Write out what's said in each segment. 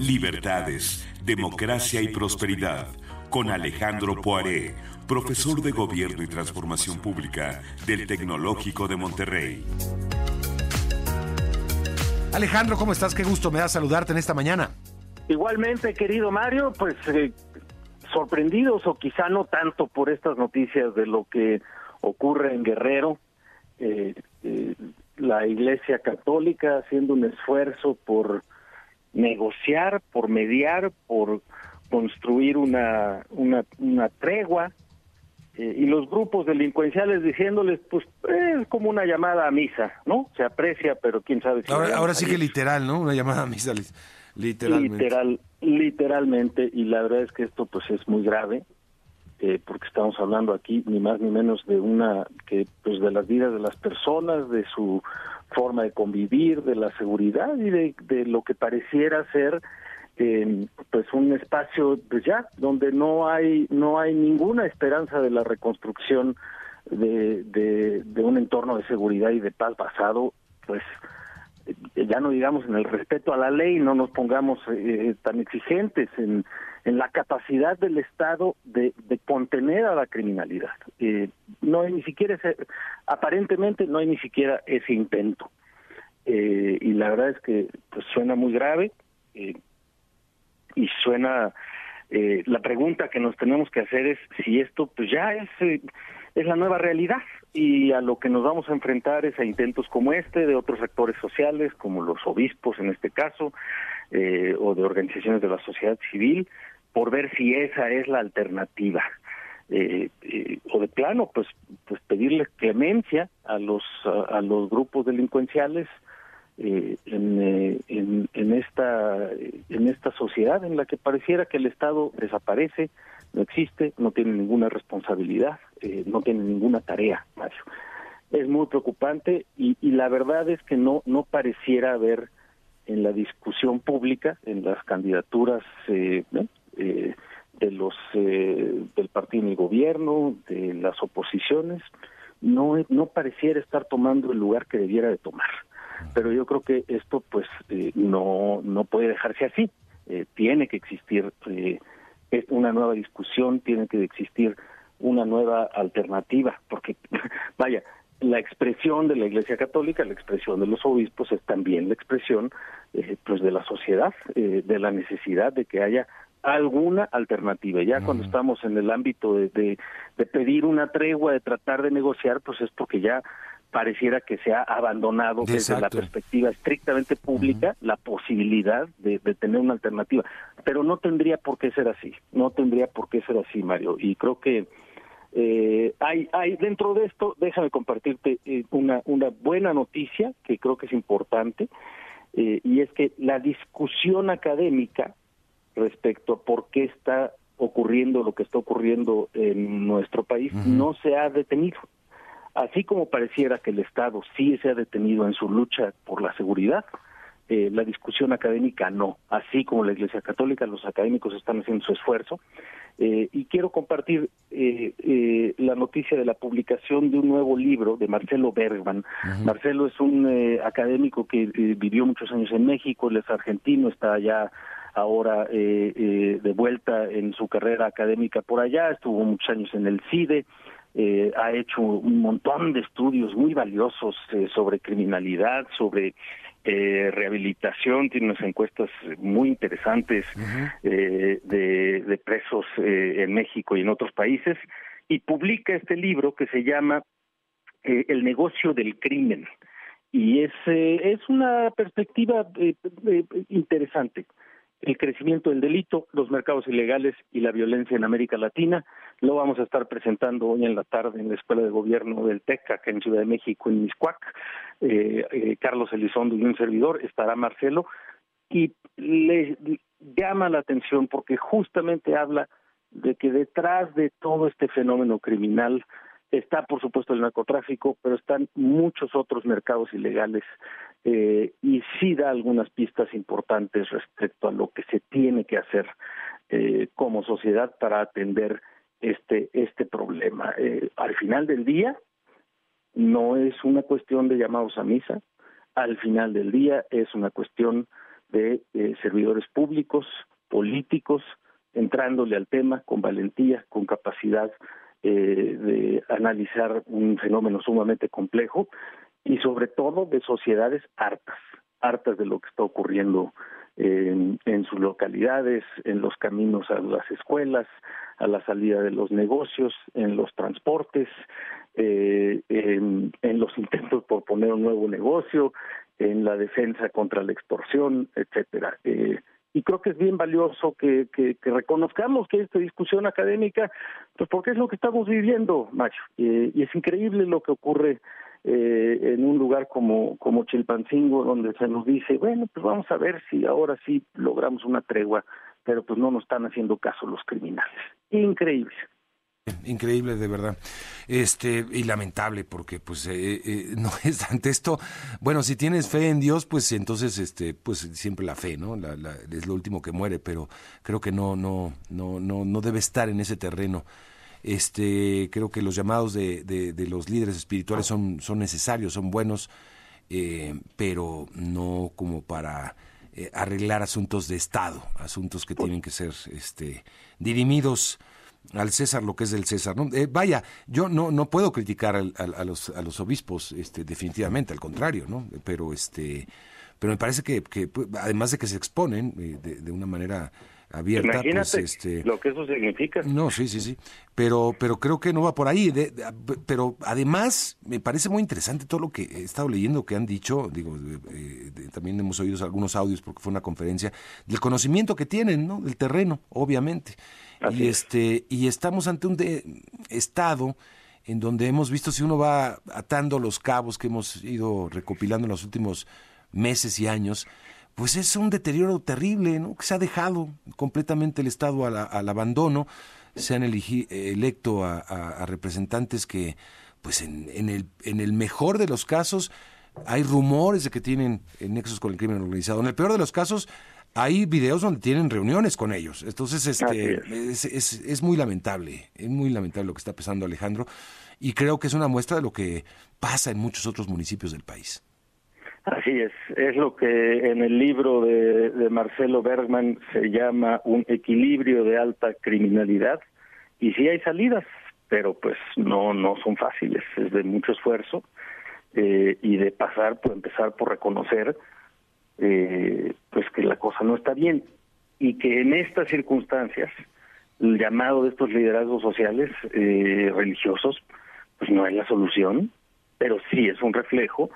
Libertades, Democracia y Prosperidad, con Alejandro Poiré, profesor de Gobierno y Transformación Pública del Tecnológico de Monterrey. Alejandro, ¿cómo estás? Qué gusto me da saludarte en esta mañana. Igualmente, querido Mario, pues eh, sorprendidos o quizá no tanto por estas noticias de lo que ocurre en Guerrero, eh, eh, la Iglesia Católica haciendo un esfuerzo por negociar, por mediar, por construir una, una, una tregua, eh, y los grupos delincuenciales diciéndoles, pues es como una llamada a misa, ¿no? Se aprecia, pero quién sabe si... Ahora, ahora sí que literal, ¿no? Una llamada a misa, literalmente. Literal, literalmente, y la verdad es que esto pues es muy grave, eh, porque estamos hablando aquí ni más ni menos de una, que pues de las vidas de las personas, de su forma de convivir, de la seguridad y de, lo que pareciera ser eh, pues un espacio pues ya donde no hay no hay ninguna esperanza de la reconstrucción de, de, de un entorno de seguridad y de paz basado pues eh, ya no digamos en el respeto a la ley, no nos pongamos eh, tan exigentes en, en la capacidad del Estado de, contener a la criminalidad. Eh, no hay ni siquiera ese, aparentemente no hay ni siquiera ese intento. Eh, y la verdad es que pues suena muy grave eh, y suena eh, la pregunta que nos tenemos que hacer es si esto pues ya es es la nueva realidad y a lo que nos vamos a enfrentar es a intentos como este de otros actores sociales como los obispos en este caso o de organizaciones de la sociedad civil por ver si esa es la alternativa eh, eh, o de plano pues pues pedirle clemencia a los a, los grupos delincuenciales eh, en, eh, en, en esta en esta sociedad en la que pareciera que el Estado desaparece, no existe, no tiene ninguna responsabilidad, eh, no tiene ninguna tarea, Mario. Es muy preocupante y, y la verdad es que no no pareciera haber en la discusión pública, en las candidaturas eh, eh, de los eh, del partido en el gobierno, de las oposiciones, no no pareciera estar tomando el lugar que debiera de tomar. Pero yo creo que esto pues eh, no no puede dejarse así. Eh, tiene que existir eh, una nueva discusión tiene que existir una nueva alternativa porque vaya la expresión de la Iglesia Católica, la expresión de los obispos es también la expresión eh, pues de la sociedad, eh, de la necesidad de que haya alguna alternativa. Ya uh -huh. cuando estamos en el ámbito de, de, de pedir una tregua, de tratar de negociar, pues es porque ya pareciera que se ha abandonado Exacto. desde la perspectiva estrictamente pública uh -huh. la posibilidad de, de, tener una alternativa. Pero no tendría por qué ser así, no tendría por qué ser así, Mario. Y creo que eh, hay, hay dentro de esto, déjame compartirte eh, una, una buena noticia que creo que es importante, eh, y es que la discusión académica respecto a por qué está ocurriendo lo que está ocurriendo en nuestro país uh -huh. no se ha detenido. Así como pareciera que el Estado sí se ha detenido en su lucha por la seguridad, eh, la discusión académica no. Así como la Iglesia Católica, los académicos están haciendo su esfuerzo. Eh, y quiero compartir eh, eh, la noticia de la publicación de un nuevo libro de Marcelo Bergman. Uh -huh. Marcelo es un eh, académico que vivió muchos años en México, él es argentino, está allá ahora eh, eh, de vuelta en su carrera académica por allá, estuvo muchos años en el CIDE, eh, ha hecho un montón de estudios muy valiosos eh, sobre criminalidad, sobre eh, rehabilitación, tiene unas encuestas muy interesantes uh -huh. eh, de, de, presos eh, en México y en otros países, y publica este libro que se llama El negocio del crimen. Y es, eh, es una perspectiva eh, interesante el crecimiento del delito, los mercados ilegales y la violencia en América Latina. Lo vamos a estar presentando hoy en la tarde en la Escuela de Gobierno del TEC, acá en Ciudad de México, en Miscuac. Eh, eh, Carlos Elizondo y un servidor, estará Marcelo, y le llama la atención porque justamente habla de que detrás de todo este fenómeno criminal está por supuesto el narcotráfico, pero están muchos otros mercados ilegales eh, y sí da algunas pistas importantes respecto a lo que se tiene que hacer eh, como sociedad para atender este este problema. Eh, al final del día no es una cuestión de llamados a misa, al final del día es una cuestión de eh, servidores públicos, políticos, entrándole al tema con valentía, con capacidad de analizar un fenómeno sumamente complejo y sobre todo de sociedades hartas, hartas de lo que está ocurriendo en, en, sus localidades, en los caminos a las escuelas, a la salida de los negocios, en los transportes, eh, en, los intentos por poner un nuevo negocio, en la defensa contra la extorsión, etcétera. Eh, y creo que es bien valioso que, que, que, reconozcamos que esta discusión académica, pues porque es lo que estamos viviendo, Macho, eh, y es increíble lo que ocurre eh, en un lugar como, como Chilpancingo, donde se nos dice, bueno, pues vamos a ver si ahora sí logramos una tregua, pero pues no nos están haciendo caso los criminales. Increíble. Increíble, de verdad. Este, y lamentable, porque pues eh, eh, no es ante esto, bueno, si tienes fe en Dios, pues entonces este, pues siempre la fe, ¿no? La, es lo último que muere, pero creo que no, no, no, no, no debe estar en ese terreno. Este, creo que los llamados de, de, de los líderes espirituales son, son necesarios, son buenos, eh, pero no como para eh, arreglar asuntos de Estado, asuntos que tienen que ser este, dirimidos al César lo que es del César. Eh, vaya, yo no, no puedo criticar al, a, los, obispos, este, definitivamente, al contrario, ¿no? Pero este, pero me parece que, que además de que se exponen de, una manera abierta, Imagínate pues, este, lo que eso significa. No, sí, sí, sí. Pero, pero creo que no va por ahí. De, de, pero además me parece muy interesante todo lo que he estado leyendo que han dicho. Digo, eh, también hemos oído algunos audios porque fue una conferencia del conocimiento que tienen, ¿no? Del terreno, obviamente. Así y este y estamos ante un de, estado en donde hemos visto si uno va atando los cabos que hemos ido recopilando en los últimos meses y años, pues es un deterioro terrible, ¿no? Que se ha dejado completamente el Estado al, al abandono, se han elegi, electo a, a, a, representantes que, pues en, en, el, en el mejor de los casos, hay rumores de que tienen nexos con el crimen organizado. En el peor de los casos, hay videos donde tienen reuniones con ellos. Entonces, este, es. Es, es, es, muy lamentable, es muy lamentable lo que está pasando Alejandro, y creo que es una muestra de lo que pasa en muchos otros municipios del país. Así es, es lo que en el libro de, Marcelo Bergman se llama un equilibrio de alta criminalidad, y sí hay salidas, pero pues no, no son fáciles, es de mucho esfuerzo, eh, y de pasar, por empezar por reconocer eh, pues que la cosa no está bien. Y que en estas circunstancias el llamado de estos liderazgos sociales eh, religiosos pues no es la solución pero sí es un reflejo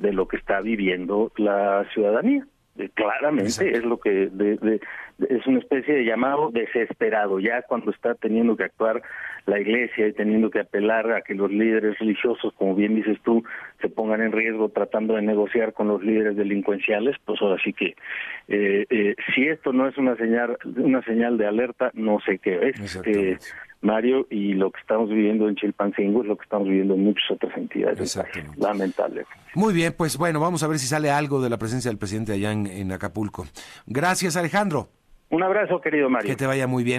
de lo que está viviendo la ciudadanía. Claramente Exacto. es lo que de, de, de, es una especie de llamado desesperado. Ya cuando está teniendo que actuar la iglesia y teniendo que apelar a que los líderes religiosos como bien dices tú se pongan en riesgo tratando de negociar con los líderes delincuenciales pues ahora sí que eh, eh, si esto no es una señal una señal de alerta no sé qué es. Eh, Mario, y lo que estamos viviendo en Chilpancingo es lo que estamos viviendo en muchas otras entidades. Lamentable. Muy bien, pues bueno, vamos a ver si sale algo de la presencia del presidente allá en, en Acapulco. Gracias, Alejandro. Un abrazo, querido Mario. Que te vaya muy bien.